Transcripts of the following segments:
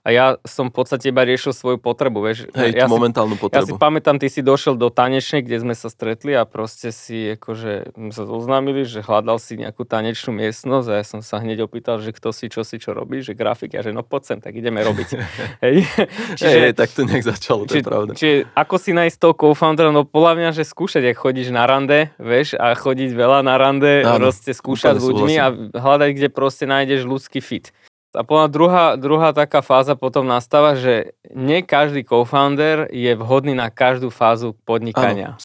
a ja som v podstate iba riešil svoju potrebu, vieš. Hej, ja tú momentálnu si, potrebu. Ja si pamätám, ty si došiel do tanečnej, kde sme sa stretli a proste si akože sa oznámili, že hľadal si nejakú tanečnú miestnosť a ja som sa hneď opýtal, že kto si, čo si, čo robí, že grafik, a že no poď sem, tak ideme robiť. Hej. Čiže, hej, tak to nejak začalo, to či, je pravda. Čiže ako si nájsť toho co-foundera, no podľa mňa, že skúšať, ak chodíš na rande, vieš, a chodiť veľa na rande, Áno, proste skúšať s ľuďmi a hľadať, kde proste nájdeš ľudský fit. A mňa druhá, druhá taká fáza potom nastáva, že nie každý co-founder je vhodný na každú fázu podnikania.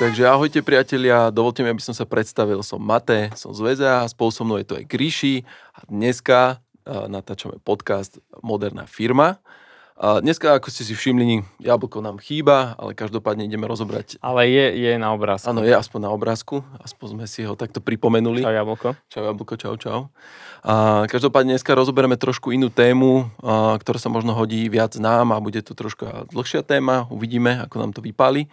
Takže ahojte priatelia, dovolte mi, aby som sa predstavil. Som Mate, som z VZA, spolu so mnou je tu aj Gríši a dneska uh, natáčame podcast Moderná firma. A dneska, ako ste si všimli, jablko nám chýba, ale každopádne ideme rozobrať. Ale je, je na obrázku. Áno, je aspoň na obrázku, aspoň sme si ho takto pripomenuli. Čau, jablko. Čau, jablko, čau, čau. A každopádne dneska rozoberieme trošku inú tému, a, ktorá sa možno hodí viac nám a bude to troška dlhšia téma, uvidíme, ako nám to vypáli.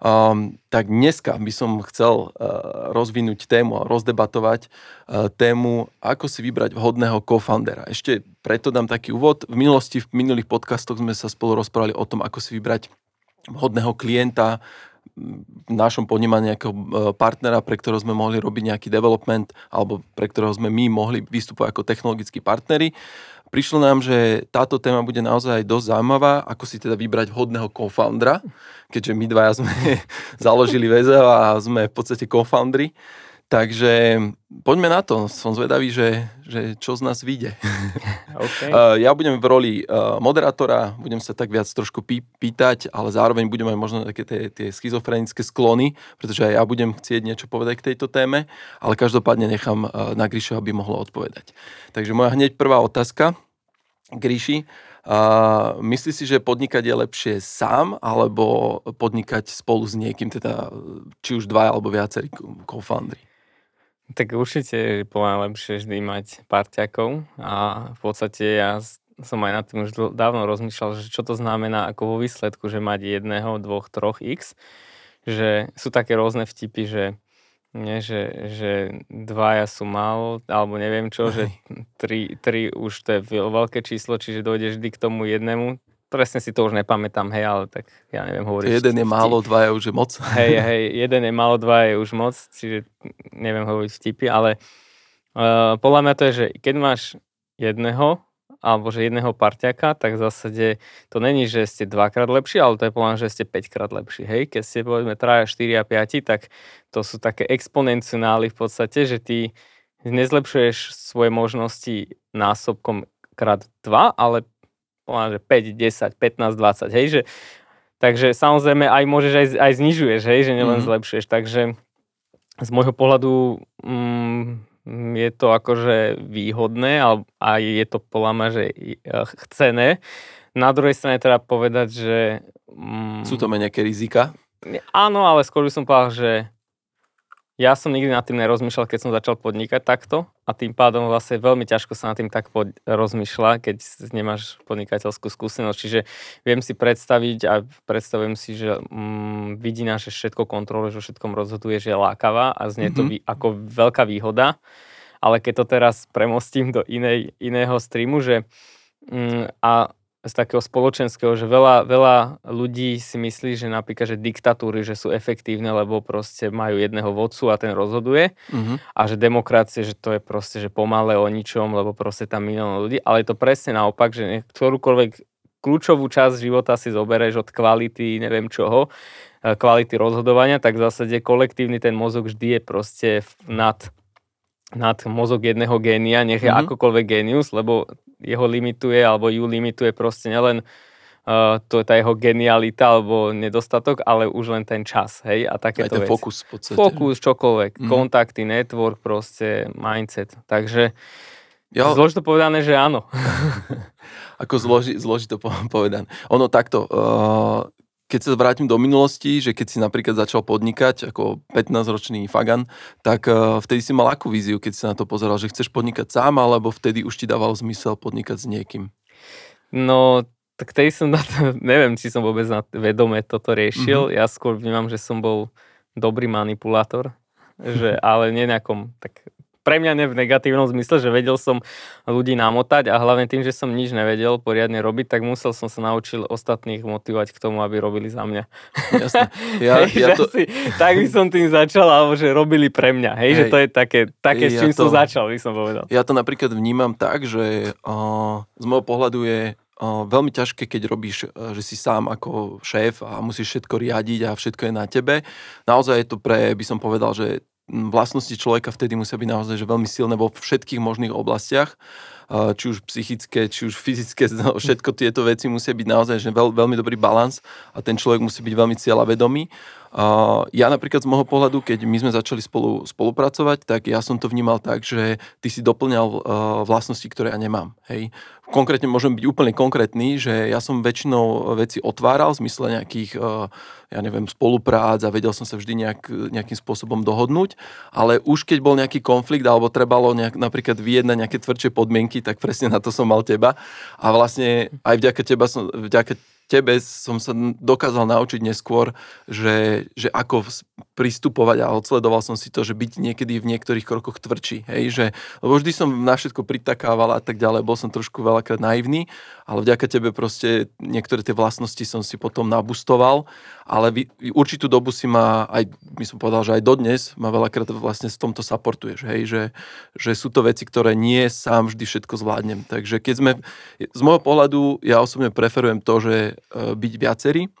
Um, tak dneska by som chcel uh, rozvinúť tému a rozdebatovať uh, tému, ako si vybrať vhodného co-foundera. Ešte preto dám taký úvod. V minulosti, v minulých podcastoch sme sa spolu rozprávali o tom, ako si vybrať vhodného klienta, v našom ponímaní nejakého e, partnera, pre ktorého sme mohli robiť nejaký development alebo pre ktorého sme my mohli vystupovať ako technologickí partneri. Prišlo nám, že táto téma bude naozaj dosť zaujímavá, ako si teda vybrať vhodného co-foundera, keďže my dvaja sme založili VZO a sme v podstate co-foundry. Takže poďme na to. Som zvedavý, že, že čo z nás vyjde. Okay. Uh, ja budem v roli uh, moderátora, budem sa tak viac trošku pý, pýtať, ale zároveň budem mať možno také tie, tie schizofrenické sklony, pretože aj ja budem chcieť niečo povedať k tejto téme, ale každopádne nechám uh, na Gríšo, aby mohlo odpovedať. Takže moja hneď prvá otázka. Gríši, uh, myslíš si, že podnikať je lepšie sám, alebo podnikať spolu s niekým, teda či už dva alebo viacerí co-foundry? Tak určite je podľa lepšie vždy mať parťakov a v podstate ja som aj nad tým už dávno rozmýšľal, že čo to znamená ako vo výsledku, že mať jedného, dvoch, troch x, že sú také rôzne vtipy, že nie, že, že dvaja sú málo, alebo neviem čo, že tri, tri už to je veľ- veľké číslo, čiže dojdeš vždy k tomu jednému. Presne si to už nepamätám, hej, ale tak ja neviem hovoriť. Jeden je málo, dva je už moc. Hej, hej, jeden je málo, dva je už moc, čiže neviem hovoriť vtipy, ale uh, podľa mňa to je, že keď máš jedného, alebo že jedného parťaka, tak v zásade to není, že ste dvakrát lepší, ale to je podľa mňa, že ste 5 krát lepší. Hej, keď ste povedzme traja, 4 a 5, tak to sú také exponencionály v podstate, že ty nezlepšuješ svoje možnosti násobkom krát 2, ale mňa, že 5, 10, 15, 20, hej, že Takže samozrejme aj môžeš aj, aj znižuješ, hej, že nielen mm-hmm. zlepšuješ. Takže z môjho pohľadu mm, je to akože výhodné a je to podľa mňa, že eh, chcené. Na druhej strane treba povedať, že... Mm, Sú aj nejaké rizika? Áno, ale skôr by som povedal, že ja som nikdy nad tým nerozmýšľal, keď som začal podnikať takto a tým pádom vlastne veľmi ťažko sa nad tým tak pod, rozmýšľa, keď nemáš podnikateľskú skúsenosť. Čiže viem si predstaviť a predstavujem si, že mm, vidina, že všetko kontroluje, že všetkom rozhoduje, že je lákavá a znie to Mhm. ako veľká výhoda. Ale keď to teraz premostím do inej, iného streamu, že mm, a z takého spoločenského, že veľa, veľa ľudí si myslí, že napríklad, že diktatúry, že sú efektívne, lebo proste majú jedného vodcu a ten rozhoduje Uh-huh. a že demokracie, že to je proste, že pomalé o ničom, lebo proste tam milión ľudí, ale je to presne naopak, že ktorúkoľvek kľúčovú časť života si zobereš od kvality, neviem čoho, eh, kvality rozhodovania, tak v zásade kolektívny ten mozog vždy je proste nad, nad mozog jedného génia, nech je Mhm. akokoľvek génius, lebo jeho limituje, alebo ju limituje proste nielen uh, to je tá jeho genialita alebo nedostatok, ale už len ten čas, hej, a Aj takéto ten veci. fokus v podstate. Fokus, čokoľvek, Mhm. kontakty, network, proste mindset. Takže Ja, zložito povedané, že áno. ako zloži, zložito po- povedané. Ono takto, uh, keď sa vrátim do minulosti, že keď si napríklad začal podnikať ako 15-ročný fagan, tak uh, vtedy si mal akú víziu, keď si na to pozeral, že chceš podnikať sám, alebo vtedy už ti dával zmysel podnikať s niekým? No, tak tej som na to, neviem, či som vôbec na vedome toto riešil. Mhm. Ja skôr vnímam, že som bol dobrý manipulátor. že, ale nie nejakom tak pre mňa ne v negatívnom zmysle, že vedel som ľudí namotať a hlavne tým, že som nič nevedel poriadne robiť, tak musel som sa naučiť ostatných motivovať k tomu, aby robili za mňa. Jasne. Ja, hej, ja to... asi, tak by som tým začal, alebo že robili pre mňa. Hej, hej že to je také, také s čím ja to, som začal, by som povedal. Ja to napríklad vnímam tak, že uh, z môjho pohľadu je veľmi ťažké, keď robíš, uh, že si sám ako šéf a musíš všetko riadiť a všetko je na tebe. Naozaj je to pre, by som povedal, že vlastnosti človeka vtedy musia byť naozaj že veľmi silné vo všetkých možných oblastiach, či už psychické, či už fyzické, no, všetko tieto veci musia byť naozaj že veľ, veľmi dobrý balans a ten človek musí byť veľmi cieľavedomý. Ja napríklad z môjho pohľadu, keď my sme začali spolu spolupracovať, tak ja som to vnímal tak, že ty si doplňal vlastnosti, ktoré ja nemám. Hej konkrétne môžem byť úplne konkrétny, že ja som väčšinou veci otváral v zmysle nejakých, eh, ja neviem, spoluprác a vedel som sa vždy nejak, nejakým spôsobom dohodnúť, ale už keď bol nejaký konflikt alebo trebalo nejak, napríklad vyjednať nejaké tvrdšie podmienky, tak presne na to som mal teba a vlastne aj vďaka teba som, vďaka tebe som sa dokázal naučiť neskôr, že, že ako pristupovať a odsledoval som si to, že byť niekedy v niektorých krokoch tvrdší. Hej, že, lebo vždy som na všetko pritakával a tak ďalej, bol som trošku veľakrát naivný, ale vďaka tebe proste niektoré tie vlastnosti som si potom nabustoval, ale vy, určitú dobu si ma aj, my som povedal, že aj dodnes ma veľakrát vlastne v tomto supportuješ, hej, že, že sú to veci, ktoré nie sám vždy všetko zvládnem. Takže keď sme, z môjho pohľadu, ja osobne preferujem to, že byť viacerí,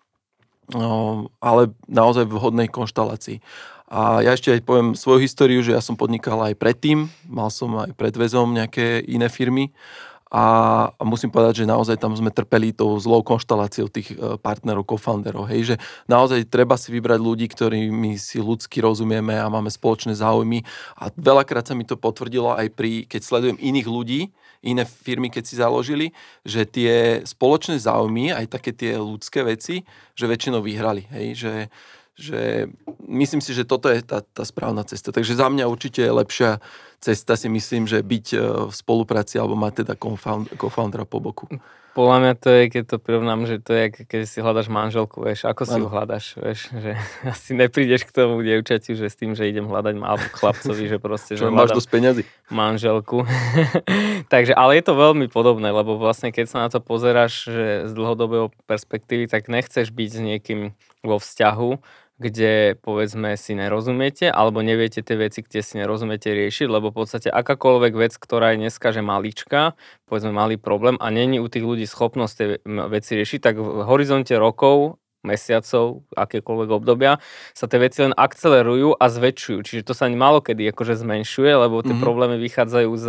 no, ale naozaj v vhodnej konštalácii. A ja ešte aj poviem svoju históriu, že ja som podnikal aj predtým, mal som aj pred väzom nejaké iné firmy a, musím povedať, že naozaj tam sme trpeli tou zlou konštaláciou tých e, partnerov, co-founderov. Hej, že naozaj treba si vybrať ľudí, ktorými si ľudsky rozumieme a máme spoločné záujmy. A veľakrát sa mi to potvrdilo aj pri, keď sledujem iných ľudí, iné firmy, keď si založili, že tie spoločné záujmy, aj také tie ľudské veci, že väčšinou vyhrali. Hej, že, že myslím si, že toto je tá, tá správna cesta. Takže za mňa určite je lepšia cesta si myslím, že byť e, v spolupráci alebo mať teda co-foundera po boku. Podľa mňa to je, keď to prirovnám, že to je, keď si hľadaš manželku, vieš, ako si ano. ju hľadaš, vieš, že asi neprídeš k tomu dievčatiu, že s tým, že idem hľadať alebo chlapcovi, že proste, že máš dosť peňazí. Manželku. Takže, ale je to veľmi podobné, lebo vlastne keď sa na to pozeráš že z dlhodobého perspektívy, tak nechceš byť s niekým vo vzťahu, kde povedzme si nerozumiete, alebo neviete tie veci, kde si nerozumiete riešiť, lebo v podstate akákoľvek vec, ktorá je dneska, že malička, povedzme malý problém a není u tých ľudí schopnosť tie veci riešiť, tak v horizonte rokov mesiacov, akékoľvek obdobia, sa tie veci len akcelerujú a zväčšujú. Čiže to sa málo kedy akože zmenšuje, lebo tie mm-hmm. problémy vychádzajú z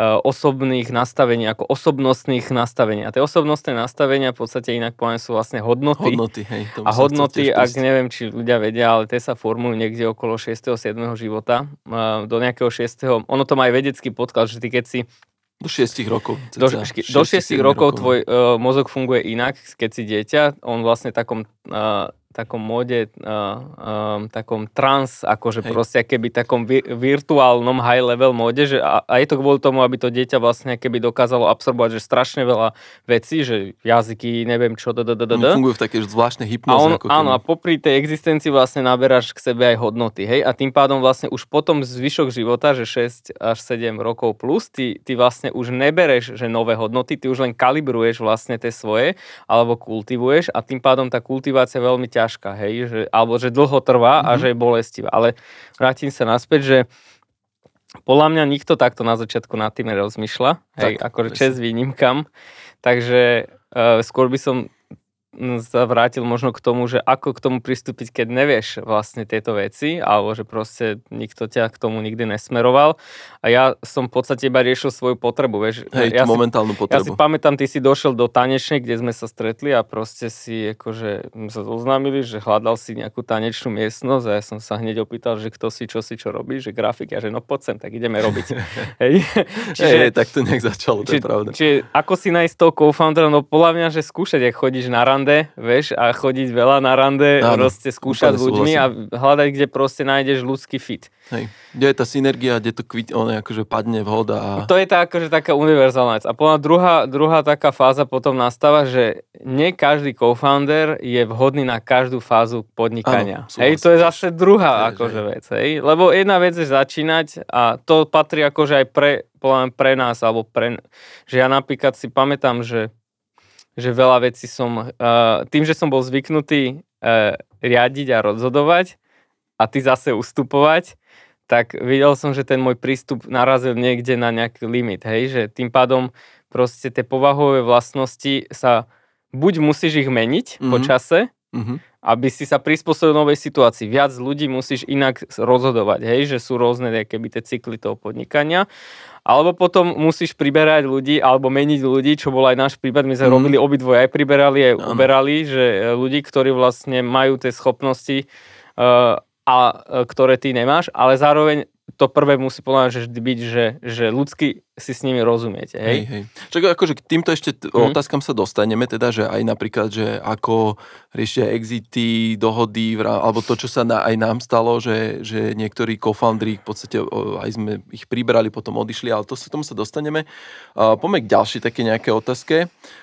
osobných nastavení, ako osobnostných nastavení. A tie osobnostné nastavenia v podstate inak poviem sú vlastne hodnoty. Hodnoty, hej. A hodnoty, ak neviem, či ľudia vedia, ale tie sa formujú niekde okolo 6. 7. života. Eh, do nejakého 6. Ono to má aj vedecký podklad, že ty keď si do 6 rokov. Do, do 6 rokov, rokov tvoj uh, mozog funguje inak, keď si dieťa. On vlastne takom uh, takom móde, uh, uh, takom trans, akože Hej. proste keby takom vi- virtuálnom high level móde, že a, a je to kvôli tomu, aby to dieťa vlastne keby dokázalo absorbovať, že strašne veľa vecí, že jazyky, neviem čo, d, d, d, d. Fungujú v také zvláštne hypnoze. A on, áno, a popri tej existencii vlastne naberáš k sebe aj hodnoty, hej, a tým pádom vlastne už potom zvyšok života, že 6 až 7 rokov plus, ty, ty vlastne už nebereš, že nové hodnoty, ty už len kalibruješ vlastne tie svoje, alebo kultivuješ a tým pádom tá kultivácia veľmi ťa ťažká, hej, že, alebo že dlho trvá mm-hmm. a mhm. že je bolestivá. Ale vrátim sa naspäť, že podľa mňa nikto takto na začiatku nad tým nerozmýšľa, hej, tak, akože čes výnimkam. Takže uh, skôr by som vrátil možno k tomu, že ako k tomu pristúpiť, keď nevieš vlastne tieto veci, alebo že proste nikto ťa k tomu nikdy nesmeroval. A ja som v podstate iba riešil svoju potrebu, vieš. Hej, ja momentálnu potrebu. Ja si pamätám, ty si došiel do tanečnej, kde sme sa stretli a proste si akože sa oznámili, že hľadal si nejakú tanečnú miestnosť a ja som sa hneď opýtal, že kto si, čo si, čo robí, že grafik a že no poď sem, tak ideme robiť. hej. Čiže, hej, tak to nejak začalo, to je pravda. Čiže ako si nájsť toho co-foundera, no podľa mňa, že skúšať, ak chodíš na rande rande, vieš, a chodiť veľa na rande, Áno, proste skúšať s ľuďmi a hľadať, kde proste nájdeš ľudský fit. Hej. Kde je tá synergia, kde to kvit, on akože padne vhoda a... To je tá, akože taká univerzálna vec. A potom druhá, druhá taká fáza potom nastáva, že nie každý co-founder je vhodný na každú fázu podnikania. Áno, hej, to je zase druhá Tiež, akože hej. vec. Hej. Lebo jedna vec je začínať a to patrí akože aj pre, pre nás, alebo pre, že ja napríklad si pamätám, že že veľa vecí som, uh, tým, že som bol zvyknutý uh, riadiť a rozhodovať a ty zase ustupovať, tak videl som, že ten môj prístup narazil niekde na nejaký limit, hej, že tým pádom proste tie povahové vlastnosti sa, buď musíš ich meniť mm-hmm. po Mhm. čase, Mhm. aby si sa prispôsobil novej situácii. Viac ľudí musíš inak rozhodovať, hej, že sú rôzne keby tie cykly toho podnikania. Alebo potom musíš priberať ľudí, alebo meniť ľudí, čo bol aj náš prípad. My sme Mhm. robili obidvoje, aj priberali, aj Áno. uberali, že e, ľudí, ktorí vlastne majú tie schopnosti, uh, a e, ktoré ty nemáš, ale zároveň to prvé musí podľa mňa že vždy byť, že, že ľudsky si s nimi rozumiete, Hej, hej? hej. Čak akože k týmto ešte t- Mhm. otázkam sa dostaneme, teda, že aj napríklad, že ako riešia exity, dohody, alebo to, čo sa na, aj nám stalo, že, že niektorí co-founderi v podstate aj sme ich pribrali, potom odišli, ale to sa tomu sa dostaneme. Uh, poďme k ďalšej také nejaké otázke. Uh,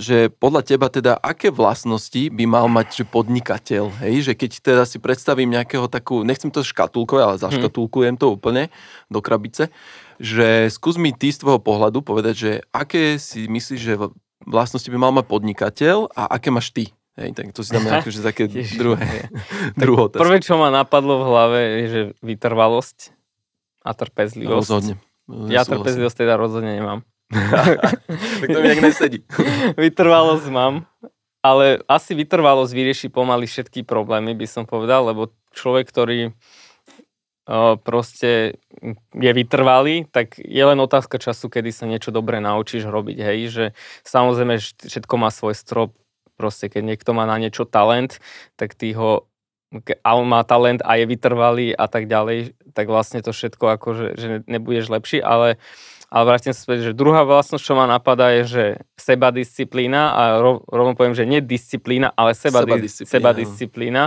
že podľa teba teda, aké vlastnosti by mal mať že podnikateľ, hej? Že keď teda si predstavím nejakého takú, nechcem to škatulkovať, ale zaškatulkujem to úplne do krabice, že skús mi ty z tvojho pohľadu povedať, že aké si myslíš, že vlastnosti by mal mať podnikateľ a aké máš ty? Hej, tak to si dáme akože také druhé, druhú otázku. Prvé, čo ma napadlo v hlave, je, že vytrvalosť a trpezlivosť. Rozhodne. Ja trpezlivosť teda rozhodne nemám. Tak to mi nejak nesedí. vytrvalosť mám, ale asi vytrvalosť vyrieši pomaly všetky problémy, by som povedal, lebo človek, ktorý proste je vytrvalý, tak je len otázka času, kedy sa niečo dobre naučíš robiť, hej, že samozrejme všetko má svoj strop, proste keď niekto má na niečo talent, tak ty ho a on má talent a je vytrvalý a tak ďalej, tak vlastne to všetko akože, že nebudeš lepší, ale ale vrátim sa späť, že druhá vlastnosť, čo ma napadá, je, že sebadisciplína a rov, rovno poviem, že nie disciplína, ale sebadisciplína. Sebadisciplína, sebadisciplína.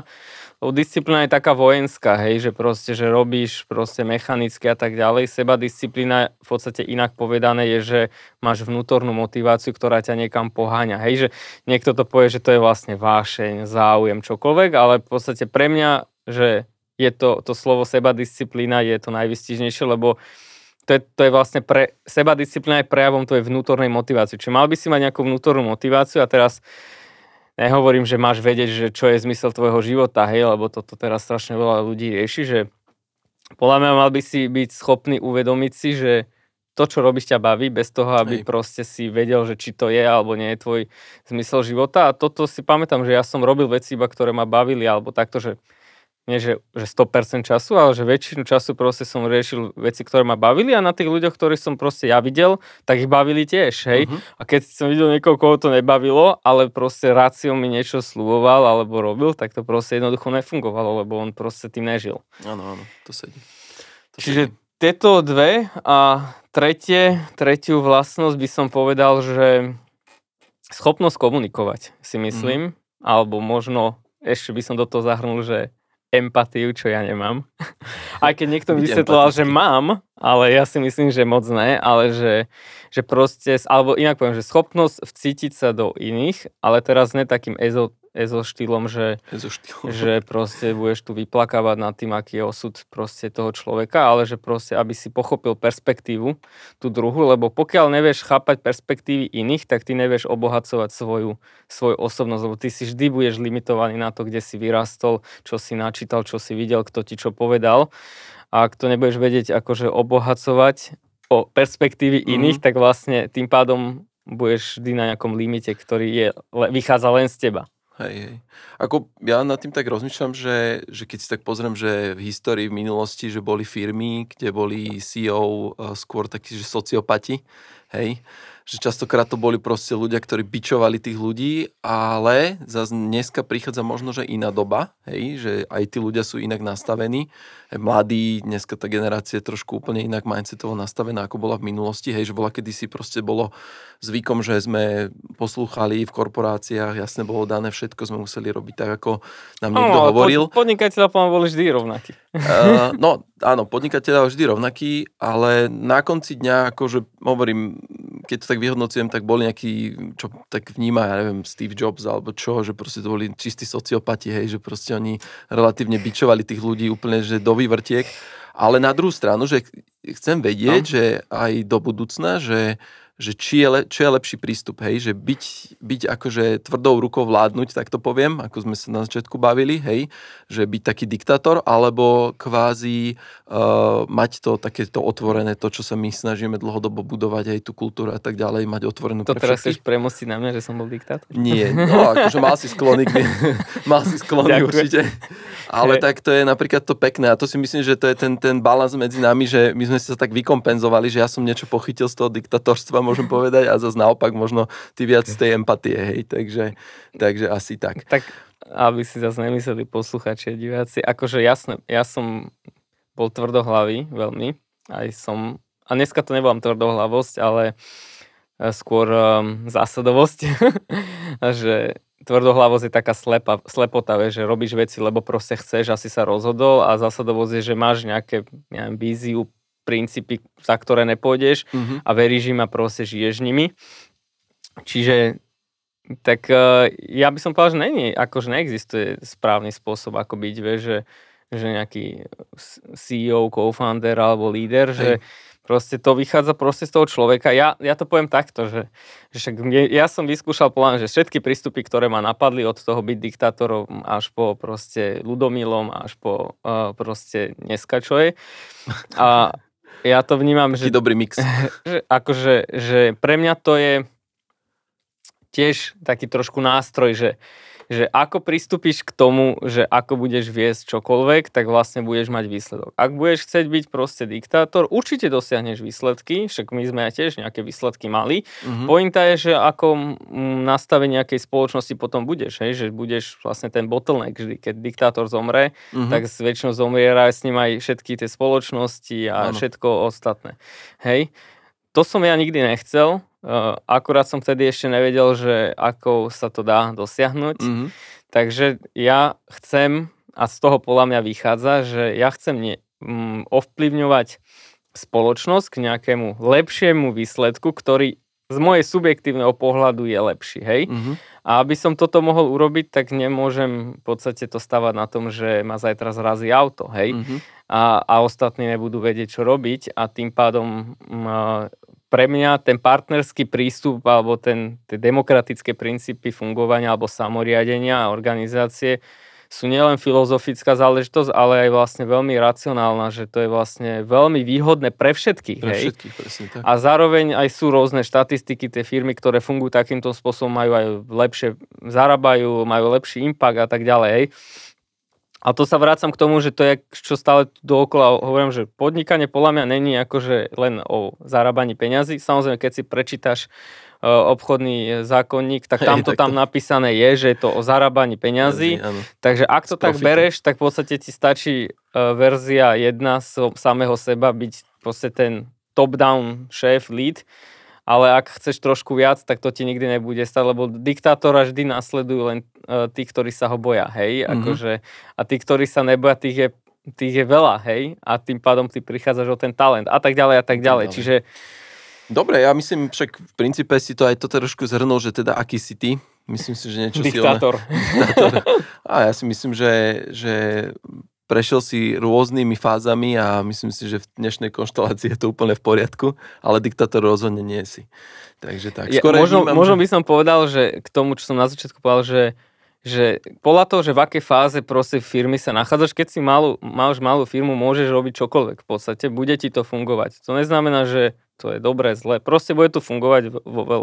Lebo disciplína je taká vojenská, hej, že proste, že robíš proste mechanicky a tak ďalej. Sebadisciplína v podstate inak povedané je, že máš vnútornú motiváciu, ktorá ťa niekam poháňa. Hej, že niekto to povie, že to je vlastne vášeň, záujem, čokoľvek, ale v podstate pre mňa, že je to, to slovo sebadisciplína je to najvystižnejšie, lebo to je, to je vlastne pre seba disciplína je prejavom tvojej vnútornej motivácie. Čiže mal by si mať nejakú vnútornú motiváciu a teraz nehovorím, že máš vedieť, že čo je zmysel tvojho života, hej, lebo toto teraz strašne veľa ľudí rieši, že podľa mňa mal by si byť schopný uvedomiť si, že to, čo robíš, ťa baví, bez toho, aby Hej. proste si vedel, že či to je alebo nie je tvoj zmysel života. A toto si pamätám, že ja som robil veci iba, ktoré ma bavili, alebo takto, že nie že, že 100% času, ale že väčšinu času proste som riešil veci, ktoré ma bavili a na tých ľuďoch, ktorí som proste ja videl, tak ich bavili tiež, hej. Mhm. A keď som videl niekoho, koho to nebavilo, ale proste rácio mi niečo sluboval alebo robil, tak to proste jednoducho nefungovalo, lebo on proste tým nežil. Áno, áno, to sedí. To Čiže sedí. tieto dve a tretie, tretiu vlastnosť by som povedal, že schopnosť komunikovať si myslím, alebo možno ešte by som do toho zahrnul, že empatiu, čo ja nemám. Aj keď niekto vysvetloval, že mám, ale ja si myslím, že moc ne, ale že, že proste, alebo inak poviem, že schopnosť vcítiť sa do iných, ale teraz ne takým ezo, ezo štýlom, že Je zo štýlu. že proste budeš tu vyplakávať nad tým, aký je osud proste toho človeka, ale že proste, aby si pochopil perspektívu, tú druhú, lebo pokiaľ nevieš chápať perspektívy iných, tak ty nevieš obohacovať svoju, svoju osobnosť, lebo ty si vždy budeš limitovaný na to, kde si vyrastol, čo si načítal, čo si videl, kto ti čo povedal. A ak to nebudeš vedieť akože obohacovať o perspektívy Mhm. iných, tak vlastne tým pádom budeš vždy na nejakom limite, ktorý je, vychádza len z teba. Hej, hej. Ako ja nad tým tak rozmýšľam, že, že keď si tak pozriem, že v histórii, v minulosti, že boli firmy, kde boli CEO uh, skôr takí, že sociopati, hej, že častokrát to boli proste ľudia, ktorí bičovali tých ľudí, ale zase dneska prichádza možno, že iná doba, hej, že aj tí ľudia sú inak nastavení. Mladí, dneska tá generácia je trošku úplne inak mindsetovo nastavená, ako bola v minulosti, hej, že bola kedysi proste bolo zvykom, že sme poslúchali v korporáciách, jasne bolo dané všetko, sme museli robiť tak, ako nám niekto no, hovoril. Pod, podnikateľa boli vždy rovnakí. Uh, no, áno, podnikateľa vždy rovnaký, ale na konci dňa, akože hovorím, keď to tak vyhodnocujem, tak boli nejakí, čo tak vníma, ja neviem, Steve Jobs alebo čo, že proste to boli čistí sociopati, hej, že proste oni relatívne bičovali tých ľudí úplne, že do vývrtiek. Ale na druhú stranu, že chcem vedieť, no. že aj do budúcna, že že či je, le, čo je lepší prístup, hej, že byť, byť akože tvrdou rukou vládnuť, tak to poviem, ako sme sa na začiatku bavili, hej, že byť taký diktátor, alebo kvázi uh, mať to takéto otvorené, to, čo sa my snažíme dlhodobo budovať, aj tú kultúru a tak ďalej, mať otvorenú To teraz chceš premostiť na mňa, že som bol diktátor? Nie, no akože mal si sklony, mal si sklony určite. Ale tak to je napríklad to pekné a to si myslím, že to je ten, ten balans medzi nami, že my sme sa tak vykompenzovali, že ja som niečo pochytil z toho diktatorstva, môžem povedať, a zase naopak možno ty viac z tej empatie, hej, takže, takže asi tak. Tak, aby si zase nemysleli posluchači a diváci, akože jasné, ja som bol tvrdohlavý veľmi, aj som, a dneska to nevolám tvrdohlavosť, ale e, skôr um, zásadovosť, že tvrdohlavosť je taká slepa, slepota, vie, že robíš veci, lebo proste chceš, asi sa rozhodol a zásadovosť je, že máš nejaké neviem, víziu, princípy, za ktoré nepôjdeš mm-hmm. a veríš im a proste žiješ nimi. Čiže tak uh, ja by som povedal, že není, akože neexistuje správny spôsob, ako byť, vie, že, že nejaký CEO, co-founder alebo líder, Hej. že Proste to vychádza proste z toho človeka. Ja, ja to poviem takto, že, že však mne, ja som vyskúšal plán, že všetky prístupy, ktoré ma napadli od toho byť diktátorom až po proste ľudomilom, až po uh, proste dneska čo je. A ja to vnímam, že... dobrý mix. Že, akože, že pre mňa to je tiež taký trošku nástroj, že že ako pristúpiš k tomu, že ako budeš viesť čokoľvek, tak vlastne budeš mať výsledok. Ak budeš chcieť byť proste diktátor, určite dosiahneš výsledky, však my sme aj tiež nejaké výsledky mali. Mm-hmm. Pointa je, že ako nastavenie nejakej spoločnosti potom budeš, hej, že budeš vlastne ten bottleneck, vždy, keď diktátor zomre, mm-hmm. tak väčšinou zomiera s ním aj všetky tie spoločnosti a ano. všetko ostatné. Hej. To som ja nikdy nechcel, akurát som vtedy ešte nevedel, že ako sa to dá dosiahnuť. Mm-hmm. Takže ja chcem, a z toho podľa mňa vychádza, že ja chcem ne, um, ovplyvňovať spoločnosť k nejakému lepšiemu výsledku, ktorý z mojej subjektívneho pohľadu je lepší, hej? Mm-hmm. A aby som toto mohol urobiť, tak nemôžem v podstate to stavať na tom, že ma zajtra zrazí auto, hej? Mm-hmm. A, a ostatní nebudú vedieť, čo robiť a tým pádom um, pre mňa ten partnerský prístup alebo ten, tie demokratické princípy fungovania alebo samoriadenia a organizácie sú nielen filozofická záležitosť, ale aj vlastne veľmi racionálna, že to je vlastne veľmi výhodné pre všetkých. Pre hej? všetkých, presne tak. A zároveň aj sú rôzne štatistiky, tie firmy, ktoré fungujú takýmto spôsobom, majú aj lepšie, zarábajú, majú lepší impact a tak ďalej. Hej? A to sa vrácam k tomu, že to je, čo stále dookola hovorím, že podnikanie podľa mňa není akože len o zarábaní peňazí. Samozrejme, keď si prečítaš uh, obchodný zákonník, tak tam to tam napísané je, že je to o zarábaní peňazí. Takže ak to tak bereš, tak v podstate ti stačí uh, verzia jedna z samého seba byť proste ten top-down šéf, lead ale ak chceš trošku viac, tak to ti nikdy nebude stať, lebo diktátora vždy nasledujú len uh, tí, ktorí sa ho boja, hej, mm-hmm. akože, a tí, ktorí sa neboja, tých je, tých je veľa, hej, a tým pádom ty prichádzaš o ten talent a tak ďalej a tak ďalej, ďalej. čiže Dobre, ja myslím, však v princípe si to aj to trošku zhrnul, že teda aký si ty. Myslím si, že niečo Diktátor. silné. Diktátor. A ja si myslím, že, že prešiel si rôznymi fázami a myslím si, že v dnešnej konštelácii je to úplne v poriadku, ale diktátor rozhodne nie si. Takže tak. Ja, možno, vnímam, možno by som povedal, že k tomu, čo som na začiatku povedal, že že podľa toho, že v akej fáze proste firmy sa nachádzaš, keď si malú, máš malú firmu, môžeš robiť čokoľvek v podstate, bude ti to fungovať. To neznamená, že to je dobré, zlé. Proste bude to fungovať vo veľ...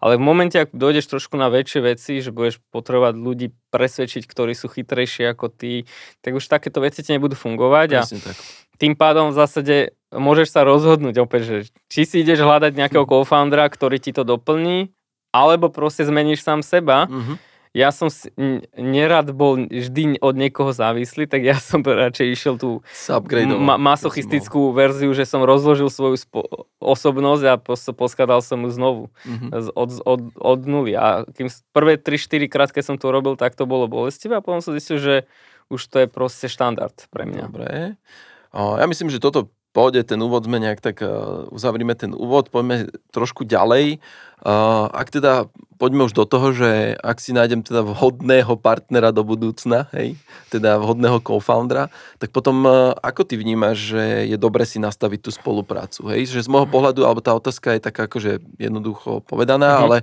Ale v momente, ak dojdeš trošku na väčšie veci, že budeš potrebovať ľudí presvedčiť, ktorí sú chytrejší ako ty, tak už takéto veci ti nebudú fungovať. A tak. tým pádom v zásade môžeš sa rozhodnúť opäť, že či si ideš hľadať nejakého co-foundera, ktorý ti to doplní, alebo proste zmeníš sám seba. Mhm. Ja som si, nerad bol vždy od niekoho závislý, tak ja som radšej išiel tú ma- masochistickú verziu, že som rozložil svoju spo- osobnosť a pos- poskladal som ju znovu Mhm. z- od, od, od nuly. A kým prvé 3-4 krát, keď som to robil, tak to bolo bolestivé a potom som zistil, že už to je proste štandard pre mňa. Dobre. O, ja myslím, že toto pôjde, ten úvod sme nejak tak uh, uzavrime ten úvod, poďme trošku ďalej. Uh, ak teda poďme už do toho, že ak si nájdem teda vhodného partnera do budúcna, hej, teda vhodného co-foundera, tak potom uh, ako ty vnímaš, že je dobre si nastaviť tú spoluprácu, hej? Že z môjho pohľadu, alebo tá otázka je taká akože jednoducho povedaná, Mhm. ale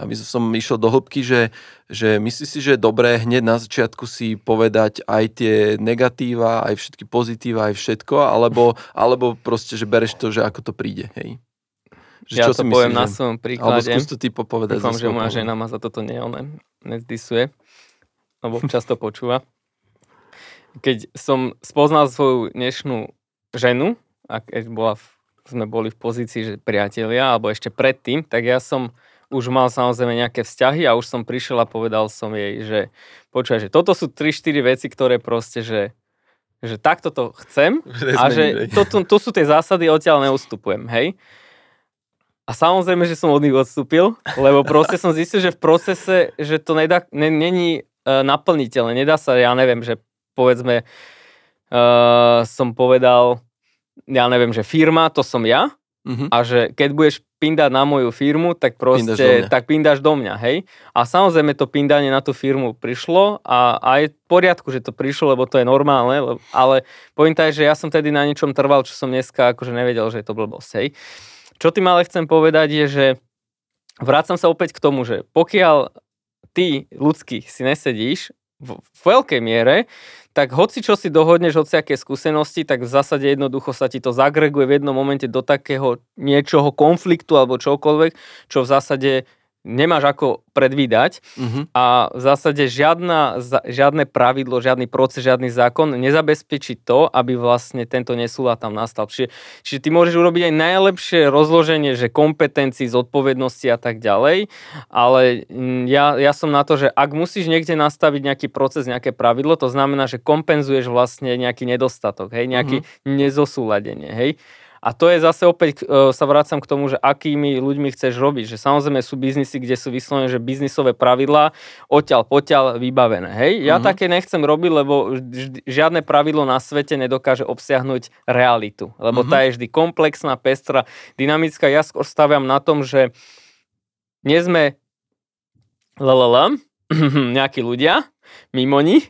aby som išiel do hĺbky, že, že myslíš si, že je dobré hneď na začiatku si povedať aj tie negatíva, aj všetky pozitíva, aj všetko, alebo, alebo proste, že bereš to, že ako to príde, hej? Že Ja to poviem na že- svojom Alebo príklade. skús to ty popovedať. Dúfam, že moja žena ma za toto ne, ne, nezdisuje, lebo často počúva. Keď som spoznal svoju dnešnú ženu, a keď bola v, sme boli v pozícii, že priatelia, alebo ešte predtým, tak ja som už mal samozrejme nejaké vzťahy a už som prišiel a povedal som jej, že počúvaj, že toto sú 3-4 veci, ktoré proste, že, že takto to chcem a že to, to, to sú tie zásady, odtiaľ neustupujem, hej. A samozrejme, že som od nich odstúpil, lebo proste som zistil, že v procese, že to nedá, ne, není uh, naplniteľné. Nedá sa, ja neviem, že povedzme, uh, som povedal, ja neviem, že firma, to som ja, Mhm. a že keď budeš pindať na moju firmu, tak Pindáš proste, mňa. tak pindáš do mňa, hej. A samozrejme to pindanie na tú firmu prišlo a, a je v poriadku, že to prišlo, lebo to je normálne, lebo, ale pointa je, že ja som tedy na niečom trval, čo som dneska akože nevedel, že je to blbosť, hej. Čo tým ale chcem povedať je, že vrácam sa opäť k tomu, že pokiaľ ty ľudský si nesedíš v, v veľkej miere, tak hoci čo si dohodneš, hoci aké skúsenosti, tak v zásade jednoducho sa ti to zagreguje v jednom momente do takého niečoho konfliktu alebo čokoľvek, čo v zásade nemáš ako predvídať Mhm. a v zásade žiadna, žiadne pravidlo, žiadny proces, žiadny zákon nezabezpečí to, aby vlastne tento nesúlad tam nastal. Čiže, čiže ty môžeš urobiť aj najlepšie rozloženie, že kompetencií, zodpovednosti a tak ďalej, ale mm, ja, ja som na to, že ak musíš niekde nastaviť nejaký proces, nejaké pravidlo, to znamená, že kompenzuješ vlastne nejaký nedostatok, hej, nejaký nezosúladenie, hej. A to je zase opäť, e, sa vrácam k tomu, že akými ľuďmi chceš robiť. Že samozrejme sú biznisy, kde sú vyslovené, že biznisové pravidlá odtiaľ potiaľ vybavené. Hej? Ja Mhm. také nechcem robiť, lebo žiadne pravidlo na svete nedokáže obsiahnuť realitu. Lebo Mhm. tá je vždy komplexná, pestrá, dynamická. Ja skôr staviam na tom, že nie sme lalala, nejakí ľudia, mimoni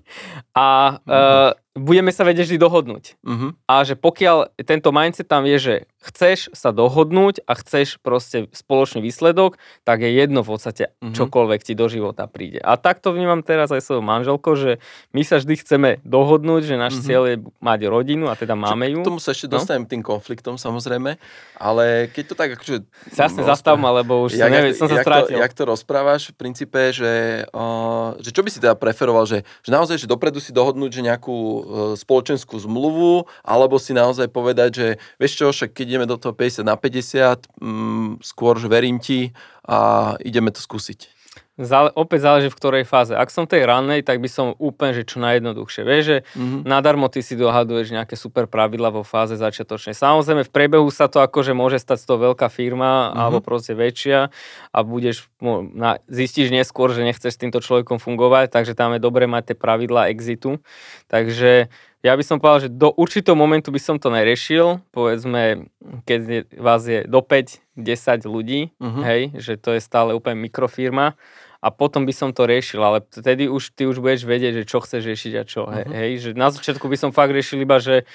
a uh, budeme sa vedieť vždy dohodnúť. Mhm. A že pokiaľ tento mindset tam je, že chceš sa dohodnúť a chceš proste spoločný výsledok, tak je jedno v podstate Mhm. čokoľvek ti do života príde. A takto vnímam teraz aj svojou manželkou, že my sa vždy chceme dohodnúť, že náš Mhm. cieľ je mať rodinu a teda máme ju. K tomu sa ešte No. dostanem tým konfliktom samozrejme, ale keď to tak akože... Jasne, rozpráva- zastav ma, lebo už som, neviem, som sa jak strátil. To, jak to rozprávaš v princípe, že, uh, že čo by si teda preferoval, že, že naozaj, že dopredu si dohodnúť, že nejakú uh, spoločenskú zmluvu, alebo si naozaj povedať, že vieš čo, však keď ideme do toho 50 na 50, mm, skôr, že verím ti a ideme to skúsiť. Zále, opäť záleží v ktorej fáze. Ak som v tej rannej, tak by som úplne, že čo najjednoduchšie. Vieš, že Mhm. nadarmo ty si dohaduješ nejaké super pravidla vo fáze začiatočnej. Samozrejme, v priebehu sa to akože môže stať z toho veľká firma Mhm. alebo proste väčšia a budeš, na, zistíš neskôr, že nechceš s týmto človekom fungovať, takže tam je dobre mať tie pravidla exitu. Takže ja by som povedal, že do určitého momentu by som to neriešil. Povedzme, keď je, vás je do 5-10 ľudí, Mhm. hej, že to je stále úplne mikrofirma a potom by som to riešil, ale vtedy už ty už budeš vedieť, že čo chceš riešiť a čo, Mhm. hej, že na začiatku by som fakt riešil iba, že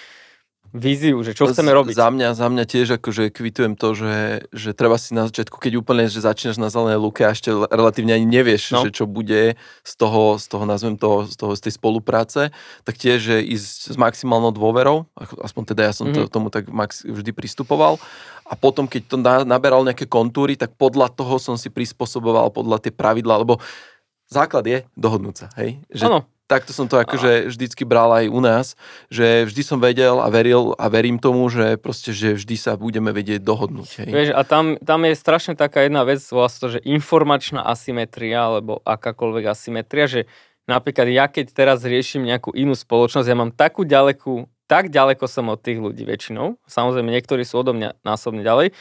víziu, že čo chceme robiť. Za mňa, za mňa tiež akože kvitujem to, že, že treba si na začiatku, keď úplne, že začínaš na zelenej luke a ešte relatívne ani nevieš, No. že čo bude z toho, z toho nazvem to, z, toho, z tej spolupráce, tak tiež, že ísť s maximálnou dôverou, aspoň teda ja som to, Mhm. tomu tak max, vždy pristupoval a potom, keď to na, naberal nejaké kontúry, tak podľa toho som si prispôsoboval, podľa tie pravidla, lebo základ je dohodnúť sa, hej? Že Áno, takto som to akože vždycky bral aj u nás, že vždy som vedel a veril a verím tomu, že proste, že vždy sa budeme vedieť dohodnúť. Hej. Vieš, a tam, tam je strašne taká jedna vec, vlastne že informačná asymetria, alebo akákoľvek asymetria, že napríklad ja keď teraz riešim nejakú inú spoločnosť, ja mám takú ďalekú, tak ďaleko som od tých ľudí väčšinou, samozrejme niektorí sú odo mňa násobne ďalej,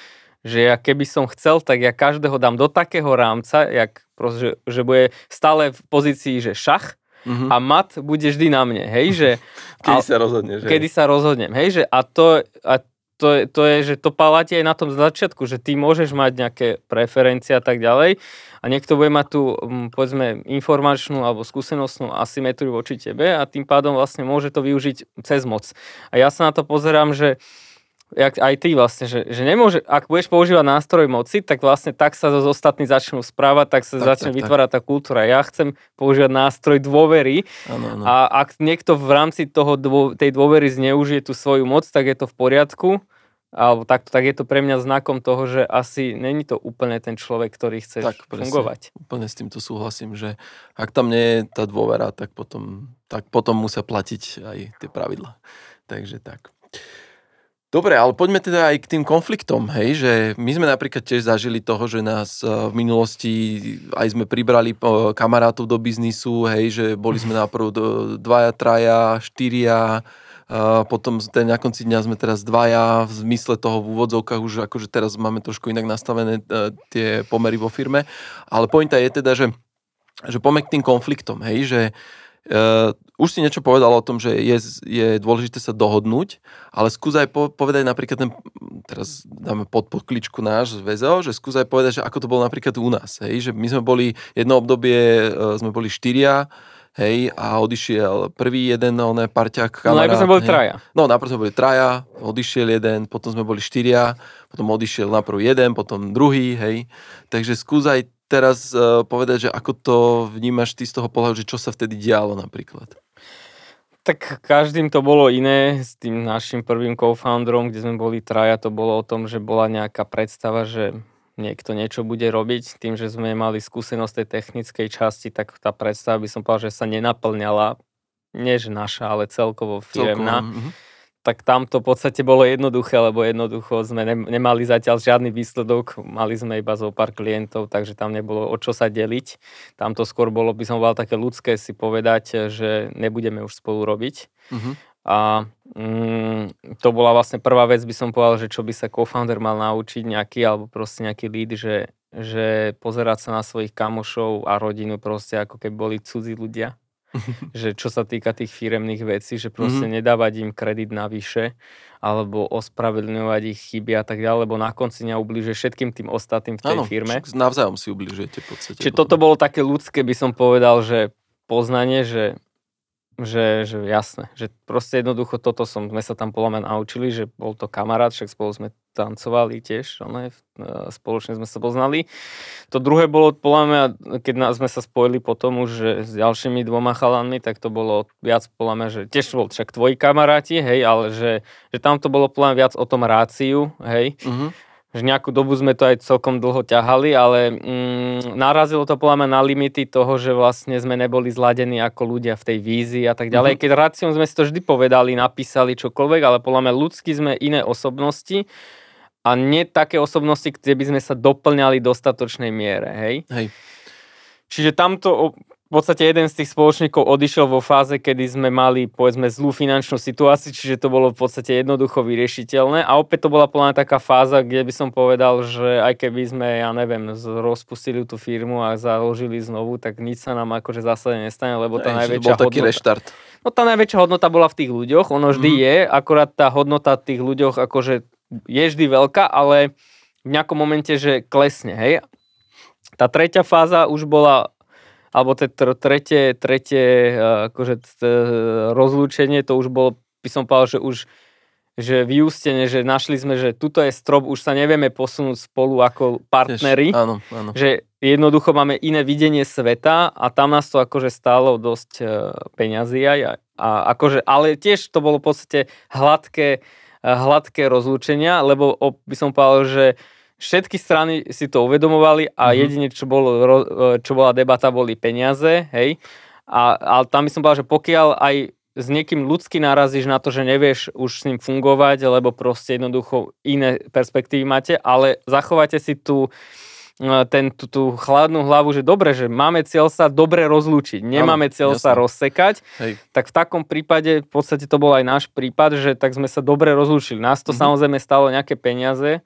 že ja keby som chcel, tak ja každého dám do takého rámca, jak proste, že, že bude stále v pozícii, že šach, Uh-huh. a mat bude vždy na mne, hej, že... Kedy sa rozhodneš, Kedy sa rozhodnem, hej, že a to, a to, je, to je, že to platí aj na tom začiatku, že ty môžeš mať nejaké preferencie a tak ďalej a niekto bude mať tú, povedzme, informačnú alebo skúsenostnú asymetriu voči tebe a tým pádom vlastne môže to využiť cez moc. A ja sa na to pozerám, že jak aj ty vlastne, že, že nemôže, ak budeš používať nástroj moci, tak vlastne tak sa zo ostatní začnú správať, tak sa tak, začne tak, vytvárať tak. tá kultúra. Ja chcem používať nástroj dôvery ano, ano. a ak niekto v rámci toho dô, tej dôvery zneužije tú svoju moc, tak je to v poriadku, alebo takto, tak je to pre mňa znakom toho, že asi není to úplne ten človek, ktorý chce tak, fungovať. Úplne s týmto súhlasím, že ak tam nie je tá dôvera, tak potom, tak potom musia platiť aj tie pravidla. Takže tak. Dobre, ale poďme teda aj k tým konfliktom, hej, že my sme napríklad tiež zažili toho, že nás eh, v minulosti aj sme pribrali eh, kamarátov do biznisu, hej, že boli sme najprv dvaja, traja, štyria, potom ten na konci dňa sme teraz dvaja, v zmysle toho v úvodzovkách už akože teraz máme trošku inak nastavené tie pomery vo firme, ale pointa je teda, že, že poďme tým konfliktom, hej, že Uh, už si niečo povedal o tom, že je, je dôležité sa dohodnúť, ale skús aj po, povedať napríklad ten, teraz dáme pod podkličku náš z VZO, že skús aj povedať, že ako to bolo napríklad u nás, hej, že my sme boli, jedno obdobie uh, sme boli štyria, hej, a odišiel prvý jeden, oné parťák, kamarát. No najprv sme boli hej. traja. No najprv sme boli traja, odišiel jeden, potom sme boli štyria, potom odišiel najprv jeden, potom druhý, hej. Takže skús aj teraz uh, povedať, že ako to vnímaš ty z toho pohľadu, že čo sa vtedy dialo napríklad? Tak každým to bolo iné. S tým našim prvým co-founderom, kde sme boli traja, to bolo o tom, že bola nejaká predstava, že niekto niečo bude robiť. Tým, že sme mali skúsenosť tej technickej časti, tak tá predstava by som povedal, že sa nenaplňala. Nie, že naša, ale celkovo firemná. Celkovo, uh-huh tak tam to v podstate bolo jednoduché, lebo jednoducho sme nemali zatiaľ žiadny výsledok, mali sme iba zo pár klientov, takže tam nebolo o čo sa deliť. Tam to skôr bolo, by som bol také ľudské si povedať, že nebudeme už spolu robiť. Uh-huh. A mm, to bola vlastne prvá vec, by som povedal, že čo by sa co-founder mal naučiť nejaký, alebo proste nejaký lead, že, že pozerať sa na svojich kamošov a rodinu proste ako keby boli cudzí ľudia že čo sa týka tých firemných vecí, že proste mm-hmm. nedávať im kredit navyše, alebo ospravedlňovať ich chyby a tak ďalej, lebo na konci neubližuje všetkým tým ostatným v tej ano, firme. navzájom si ubližujete v podstate. Čiže toto bolo také ľudské, by som povedal, že poznanie, že že, že jasné, že proste jednoducho toto som, sme sa tam podľa naučili, že bol to kamarát, však spolu sme tancovali tiež, one, spoločne sme sa poznali. To druhé bolo podľa mňa, keď nás sme sa spojili potom už že s ďalšími dvoma chalanmi, tak to bolo viac podľa mňa, že tiež bol však tvoji kamaráti, hej, ale že, že tam to bolo podľa viac o tom ráciu, hej, uh-huh že nejakú dobu sme to aj celkom dlho ťahali, ale mm, narazilo to podľa mňa na limity toho, že vlastne sme neboli zladení ako ľudia v tej vízii a tak ďalej. Mm-hmm. Keď ráciom sme si to vždy povedali, napísali čokoľvek, ale podľa mňa ľudsky sme iné osobnosti a nie také osobnosti, kde by sme sa doplňali v dostatočnej miere, hej? Hej. Čiže tamto v podstate jeden z tých spoločníkov odišiel vo fáze, kedy sme mali, povedzme, zlú finančnú situáciu, čiže to bolo v podstate jednoducho vyriešiteľné. A opäť to bola plná taká fáza, kde by som povedal, že aj keby sme, ja neviem, rozpustili tú firmu a založili znovu, tak nič sa nám akože zásade nestane, lebo tá Ej, najväčšia bol taký hodnota... reštart. No tá najväčšia hodnota bola v tých ľuďoch, ono vždy mm. je, akorát tá hodnota v tých ľuďoch akože je vždy veľká, ale v nejakom momente, že klesne, hej. Tá tretia fáza už bola alebo to tretie, tretie eh, akože, rozlúčenie, to už bolo, by som povedal, že už že vyústenie, že našli sme, že tuto je strop, už sa nevieme posunúť spolu ako partneri. áno, áno. Že jednoducho máme iné videnie sveta a tam nás to akože stálo dosť uh, peňazí aj. A, akože, ale tiež to bolo v podstate hladké, uh, hladké rozlúčenia, lebo by som povedal, že všetky strany si to uvedomovali a mm-hmm. jedine, čo, bolo, čo bola debata, boli peniaze, hej. A, ale tam by som povedal, že pokiaľ aj s niekým ľudsky narazíš na to, že nevieš už s ním fungovať, lebo proste jednoducho iné perspektívy máte, ale zachovajte si tú, e, ten, tú, tú chladnú hlavu, že dobre, že máme cieľ sa dobre rozlúčiť, nemáme cieľ jasné. sa rozsekať, Hej. tak v takom prípade, v podstate to bol aj náš prípad, že tak sme sa dobre rozlúčili. Nás to Mhm. samozrejme stalo nejaké peniaze,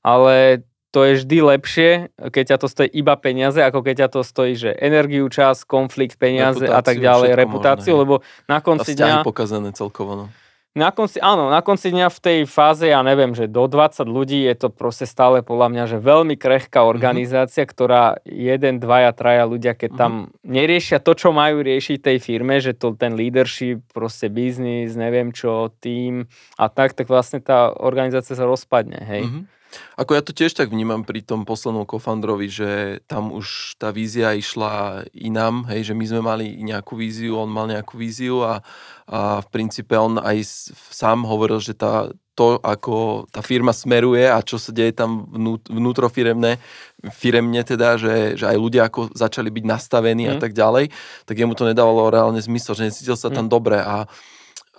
ale to je vždy lepšie, keď ťa to stojí iba peniaze, ako keď ťa to stojí, že energiu, čas, konflikt, peniaze a tak Reputáciu, ďalej, reputáciu, možné, lebo na A konci vzťahy dňa... pokazené celkovo, no. Na konci, áno, na konci dňa v tej fáze, ja neviem, že do 20 ľudí je to proste stále podľa mňa, že veľmi Mhm. krehká organizácia, ktorá jeden, dvaja, traja ľudia, keď Mhm. tam neriešia to, čo majú riešiť tej firme, že to ten leadership, proste biznis, neviem čo, tým a tak, tak vlastne tá organizácia sa rozpadne, hej. Mhm. Ako ja to tiež tak vnímam pri tom poslednom kofandrovi, že tam už tá vízia išla inám, hej, že my sme mali nejakú víziu, on mal nejakú víziu a, a v princípe on aj sám hovoril, že tá, to, ako tá firma smeruje a čo sa deje tam vnút, vnútrofiremne, firemne teda, že, že aj ľudia ako začali byť nastavení a Mm. tak ďalej, tak jemu to nedávalo reálne zmysel, že necítil sa tam Mm. dobre a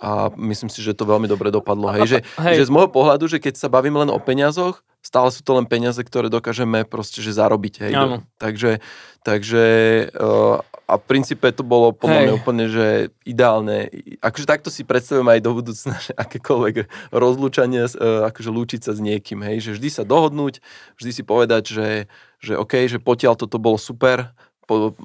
a myslím si, že to veľmi dobre dopadlo. Hej, že, Hej. že z môjho pohľadu, že keď sa bavíme len o peniazoch, stále sú to len peniaze, ktoré dokážeme proste, že zarobiť. Hej. Áno. Takže, takže uh, a v princípe to bolo podľa mňa úplne, že ideálne. Akože takto si predstavujem aj do budúcna, že akékoľvek rozlúčanie, uh, akože lúčiť sa s niekým. Hej. Že vždy sa dohodnúť, vždy si povedať, že, že OK, že potiaľ toto bolo super, po,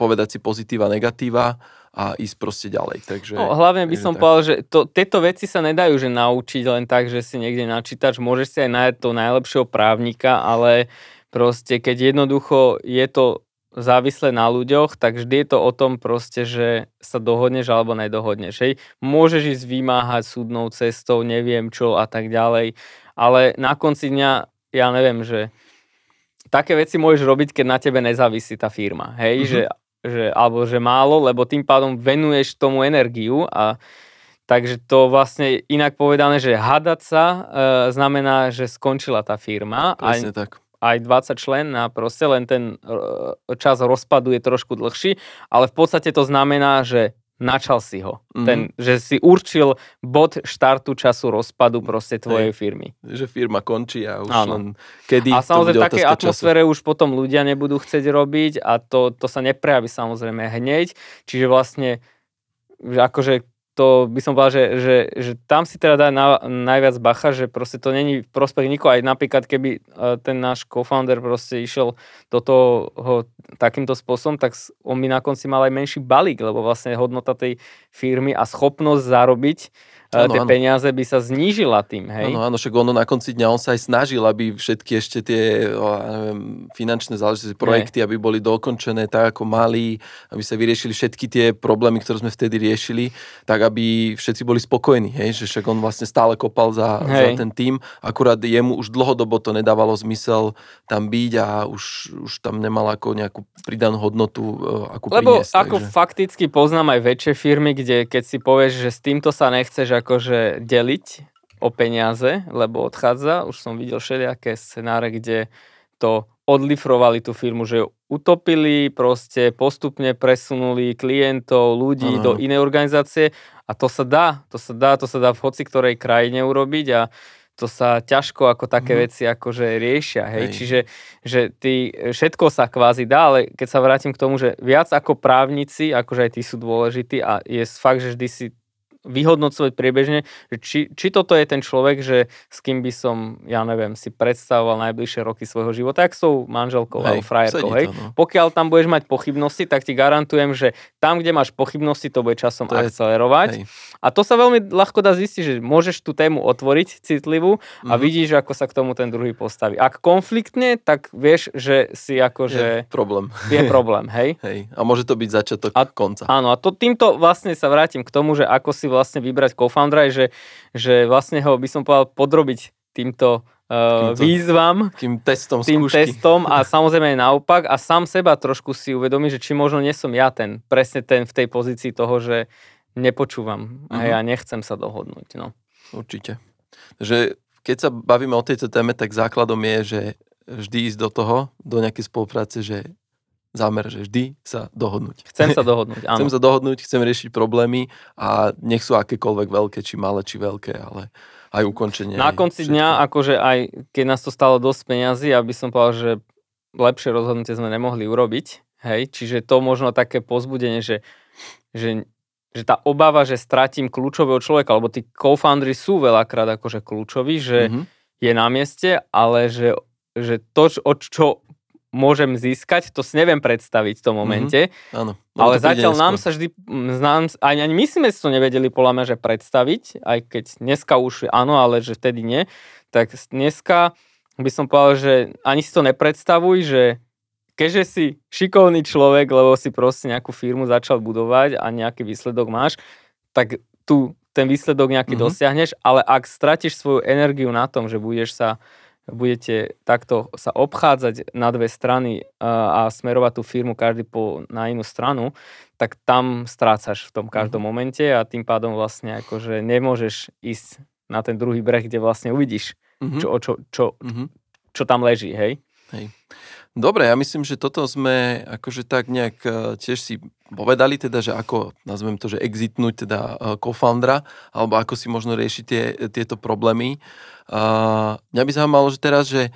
povedať si pozitíva, negatíva a ísť proste ďalej. Takže, No, hlavne by som tak. povedal, že to, tieto veci sa nedajú že naučiť len tak, že si niekde načítaš, môžeš si aj nájsť toho najlepšieho právnika, ale proste keď jednoducho je to závislé na ľuďoch, tak vždy je to o tom proste, že sa dohodneš alebo nedohodneš. Hej. Môžeš ísť vymáhať súdnou cestou, neviem čo a tak ďalej, ale na konci dňa, ja neviem, že také veci môžeš robiť, keď na tebe nezávisí tá firma. Hej, Mhm. že, že, alebo že málo, lebo tým pádom venuješ tomu energiu a takže to vlastne inak povedané, že hadať sa e, znamená, že skončila tá firma Presne tak. aj 20 člen a proste len ten e, čas rozpadu je trošku dlhší, ale v podstate to znamená, že načal si ho. Mhm. Ten, že si určil bod štartu času rozpadu proste tvojej firmy. Že firma končí a už Áno. len kedy A samozrejme v takej času. atmosfére už potom ľudia nebudú chcieť robiť a to, to sa neprejaví samozrejme hneď. Čiže vlastne že akože to by som povedal, že, že, že tam si teda dá na, najviac bacha, že proste to není v prospech nikoho. Aj napríklad, keby e, ten náš co-founder proste išiel do toho takýmto spôsobom, tak on by na konci mal aj menší balík, lebo vlastne hodnota tej firmy a schopnosť zarobiť Áno, tie áno. peniaze by sa znížila tým, hej? Áno, áno, však ono na konci dňa on sa aj snažil, aby všetky ešte tie o, neviem, finančné záležitosti, projekty, aby boli dokončené tak, ako mali, aby sa vyriešili všetky tie problémy, ktoré sme vtedy riešili, tak aby všetci boli spokojní, hej, že však on vlastne stále kopal za, za ten tým, akurát jemu už dlhodobo to nedávalo zmysel tam byť a už, už tam nemal ako nejakú pridanú hodnotu, e, akú Lebo priniesť. ako takže. fakticky poznám aj väčšie firmy, kde keď si povieš, že s týmto sa nechceš akože deliť o peniaze, lebo odchádza, už som videl všelijaké scenáre, kde to odlifrovali tú firmu, že ju utopili, proste postupne presunuli klientov, ľudí Áno, do inej organizácie a to sa dá, to sa dá, to sa dá v hoci ktorej krajine urobiť a to sa ťažko ako také Mhm. veci akože riešia, hej. Hej. Čiže že ty, všetko sa kvázi dá, ale keď sa vrátim k tomu, že viac ako právnici, akože aj tí sú dôležití a je fakt, že vždy si vyhodnocovať priebežne, že či, či toto je ten človek, že s kým by som, ja neviem, si predstavoval najbližšie roky svojho života, ak s tou manželkou alebo frajerkou, hej. to, no. Pokiaľ tam budeš mať pochybnosti, tak ti garantujem, že tam, kde máš pochybnosti, to bude časom To je- akcelerovať. Hej. A to sa veľmi ľahko dá zistiť, že môžeš tú tému otvoriť citlivú a Mhm. vidíš, ako sa k tomu ten druhý postaví. Ak konfliktne, tak vieš, že si Je akože problém. je problém, hej? Hej. A môže to byť začiatok A- konca. Áno, a to týmto vlastne sa vrátim k tomu, že ako si vlastne vybrať co-foundera, je, že, že vlastne ho by som povedal podrobiť týmto uh, Týmto výzvam, Takým testom tým skúšky. testom a samozrejme aj naopak a sám seba trošku si uvedomí, že či možno nie som ja ten, presne ten v tej pozícii toho, že nepočúvam a Mhm. ja nechcem sa dohodnúť. No. Určite. Že keď sa bavíme o tejto téme, tak základom je, že vždy ísť do toho, do nejakej spolupráce, že zámer, že vždy sa dohodnúť. Chcem sa dohodnúť, áno. chcem sa dohodnúť, chcem riešiť problémy a nech sú akékoľvek veľké, či malé, či veľké, ale aj ukončenie. Na konci všetko. dňa, akože aj keď nás to stalo dosť peňazí, aby som povedal, že lepšie rozhodnutie sme nemohli urobiť, hej, čiže to možno také pozbudenie, že, že, že tá obava, že stratím kľúčového človeka, lebo tí co-foundry sú veľakrát akože kľúčoví, že mm-hmm. je na mieste, ale že, že to, o čo môžem získať, to si neviem predstaviť v tom mhm. momente. Mm-hmm. Áno. Ale zatiaľ nám sa vždy, nám, ani, ani my sme si to nevedeli podľa mňa, že predstaviť, aj keď dneska už áno, ale že vtedy nie. Tak dneska by som povedal, že ani si to nepredstavuj, že keďže si šikovný človek, lebo si proste nejakú firmu začal budovať a nejaký výsledok máš, tak tu ten výsledok nejaký mm-hmm. dosiahneš, ale ak stratíš svoju energiu na tom, že budeš sa budete takto sa obchádzať na dve strany a, a smerovať tú firmu každý po, na inú stranu, tak tam strácaš v tom každom mm-hmm. momente a tým pádom vlastne akože nemôžeš ísť na ten druhý breh, kde vlastne uvidíš, mm-hmm. čo, čo, čo, mm-hmm. čo tam leží, hej? Hej. Dobre, ja myslím, že toto sme akože tak nejak e, tiež si povedali, teda, že ako, nazvem to, že exitnúť teda e, co-foundera, alebo ako si možno riešiť tie, tieto problémy. Uh, mňa by zaujímalo, že teraz, že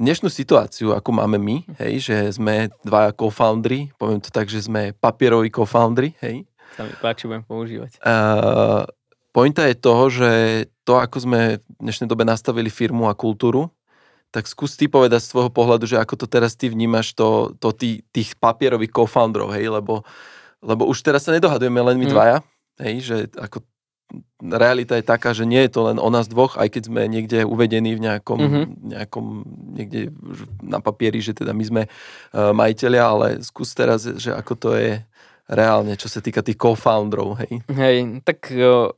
dnešnú situáciu, ako máme my, hej, že sme dvaja co-foundry, poviem to tak, že sme papieroví co-foundry, hej. Sa mi páči, budem používať. Uh, pointa je toho, že to, ako sme v dnešnej dobe nastavili firmu a kultúru, tak skús ty povedať z tvojho pohľadu, že ako to teraz ty vnímaš to, to tý, tých papierových co-founderov, hej, lebo, lebo už teraz sa nedohadujeme len my mm. dvaja, hej, že ako realita je taká, že nie je to len o nás dvoch, aj keď sme niekde uvedení v nejakom, mm-hmm. nejakom niekde na papieri, že teda my sme uh, majiteľia, ale skús teraz, že ako to je reálne, čo sa týka tých co-founderov, hej. Hej, tak uh,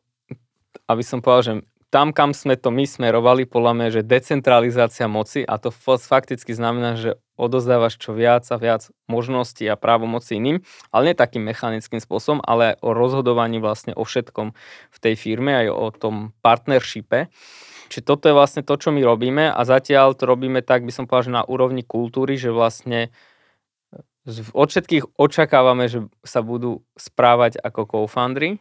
aby som povedal, že tam, kam sme to my smerovali, podľa mňa, že decentralizácia moci a to fakticky znamená, že odozdávaš čo viac a viac možností a právomocí iným, ale nie takým mechanickým spôsobom, ale o rozhodovaní vlastne o všetkom v tej firme, aj o tom partnershipe. Čiže toto je vlastne to, čo my robíme a zatiaľ to robíme tak, by som povedal, že na úrovni kultúry, že vlastne od všetkých očakávame, že sa budú správať ako co-foundry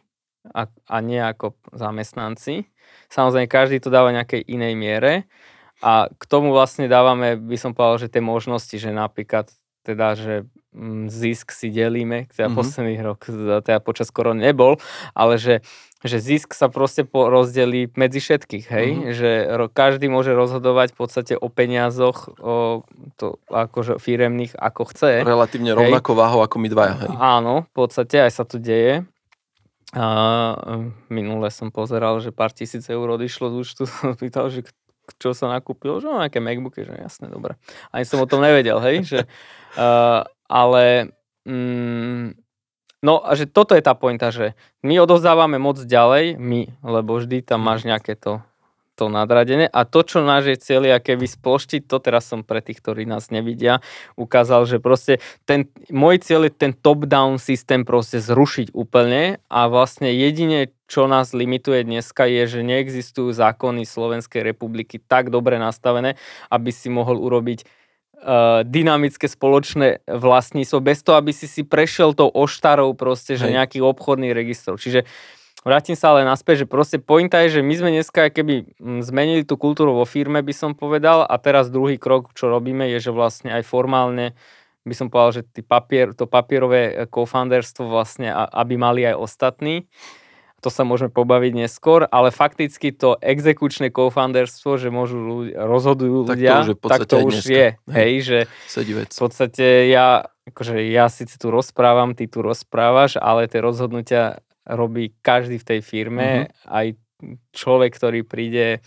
a, a nie ako zamestnanci. Samozrejme, každý to dáva nejakej inej miere a k tomu vlastne dávame, by som povedal, že tie možnosti, že napríklad teda, že mm, zisk si delíme, teda mm-hmm. posledný rok, teda počas korony nebol, ale že, že zisk sa proste rozdelí medzi všetkých, hej, mm-hmm. že každý môže rozhodovať v podstate o peniazoch, o to akože firemných, ako chce. Relatívne rovnako váhou ako my dvaja, hej. Áno, v podstate aj sa to deje. A minule som pozeral, že pár tisíc eur odišlo z účtu, pýtal, že čo sa nakúpil, že no, nejaké Macbooky, že jasné, dobre. Ani som o tom nevedel, hej, že, uh, ale mm, no a že toto je tá pointa, že my odozdávame moc ďalej, my, lebo vždy tam máš nejaké to to nadradené. A to, čo náš je cieľ, je keby sploštiť, to teraz som pre tých, ktorí nás nevidia, ukázal, že proste ten, môj cieľ je ten top-down systém proste zrušiť úplne a vlastne jedine, čo nás limituje dneska je, že neexistujú zákony Slovenskej republiky tak dobre nastavené, aby si mohol urobiť uh, dynamické spoločné vlastníctvo bez toho, aby si si prešiel tou oštarou proste, že nejakých obchodných registrov. Čiže Vrátim sa ale naspäť, že proste pointa je, že my sme dneska keby mm, zmenili tú kultúru vo firme, by som povedal, a teraz druhý krok, čo robíme, je, že vlastne aj formálne by som povedal, že papier, to papierové e, co-founderstvo vlastne, aby mali aj ostatní. To sa môžeme pobaviť neskôr, ale fakticky to exekučné co-founderstvo, že môžu ľudia, rozhodujú tak ľudia, to, tak to už je. Hej, že v podstate ja, akože ja síce tu rozprávam, ty tu rozprávaš, ale tie rozhodnutia robí každý v tej firme, mm-hmm. aj človek, ktorý príde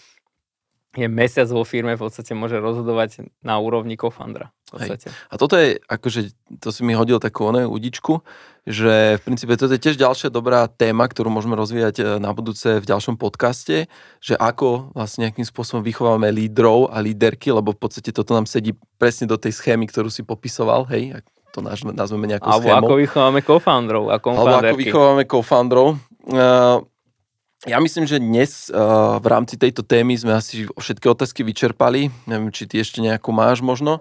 je mesiac vo firme, v podstate môže rozhodovať na úrovni kofandra. A toto je, akože, to si mi hodil takú oné udičku, že v princípe toto je tiež ďalšia dobrá téma, ktorú môžeme rozvíjať e, na budúce v ďalšom podcaste, že ako vlastne nejakým spôsobom vychovávame lídrov a líderky, lebo v podstate toto nám sedí presne do tej schémy, ktorú si popisoval, hej, to nazveme nejakou Alebo schémou. ako vychovávame co-founderov a Alebo ako vychovávame co-founderov. Uh, ja myslím, že dnes uh, v rámci tejto témy sme asi všetky otázky vyčerpali. Neviem, či ty ešte nejakú máš možno.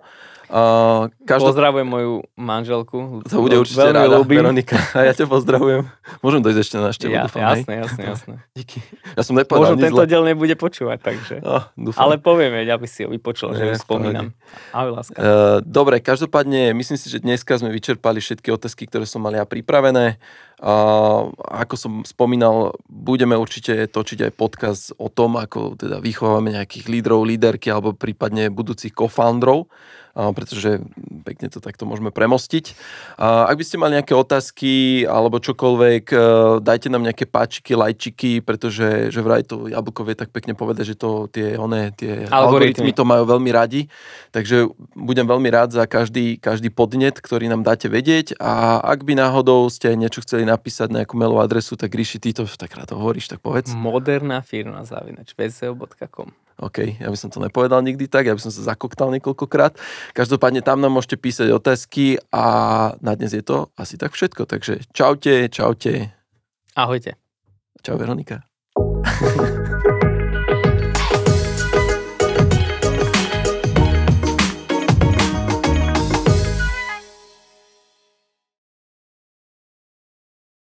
Uh, každop... Pozdravujem moju manželku. To bude určite Veľmi rada, ľúbim. Veronika. A ja ťa pozdravujem. Môžem dojsť ešte na návštevu, ja, dúfam, jasné, jasné, jasné. Díky. Ja som nepovedal Možno tento diel nebude počúvať, takže. Oh, Ale povieme, aby si ho vypočul, že ho spomínam. Ahoj, láska. Uh, dobre, každopádne, myslím si, že dneska sme vyčerpali všetky otázky, ktoré som mal ja pripravené. Uh, ako som spomínal, budeme určite točiť aj podcast o tom, ako teda vychovávame nejakých lídrov, líderky alebo prípadne budúcich co-founderov pretože pekne to takto môžeme premostiť. Ak by ste mali nejaké otázky alebo čokoľvek, e, dajte nám nejaké páčiky, lajčiky, pretože že vraj to Jablko vie tak pekne povedať, že to tie, one, tie algoritmy. algoritmy to majú veľmi radi. Takže budem veľmi rád za každý, každý podnet, ktorý nám dáte vedieť a ak by náhodou ste niečo chceli napísať na nejakú mailovú adresu, tak Ríši, ty to tak rád hovoríš, tak povedz. Moderná firma zavinač OK, ja by som to nepovedal nikdy tak, ja by som sa zakoktal niekoľkokrát. Každopádne tam nám môžete písať otázky a na dnes je to asi tak všetko. Takže čaute, čaute. Ahojte. Čau Veronika.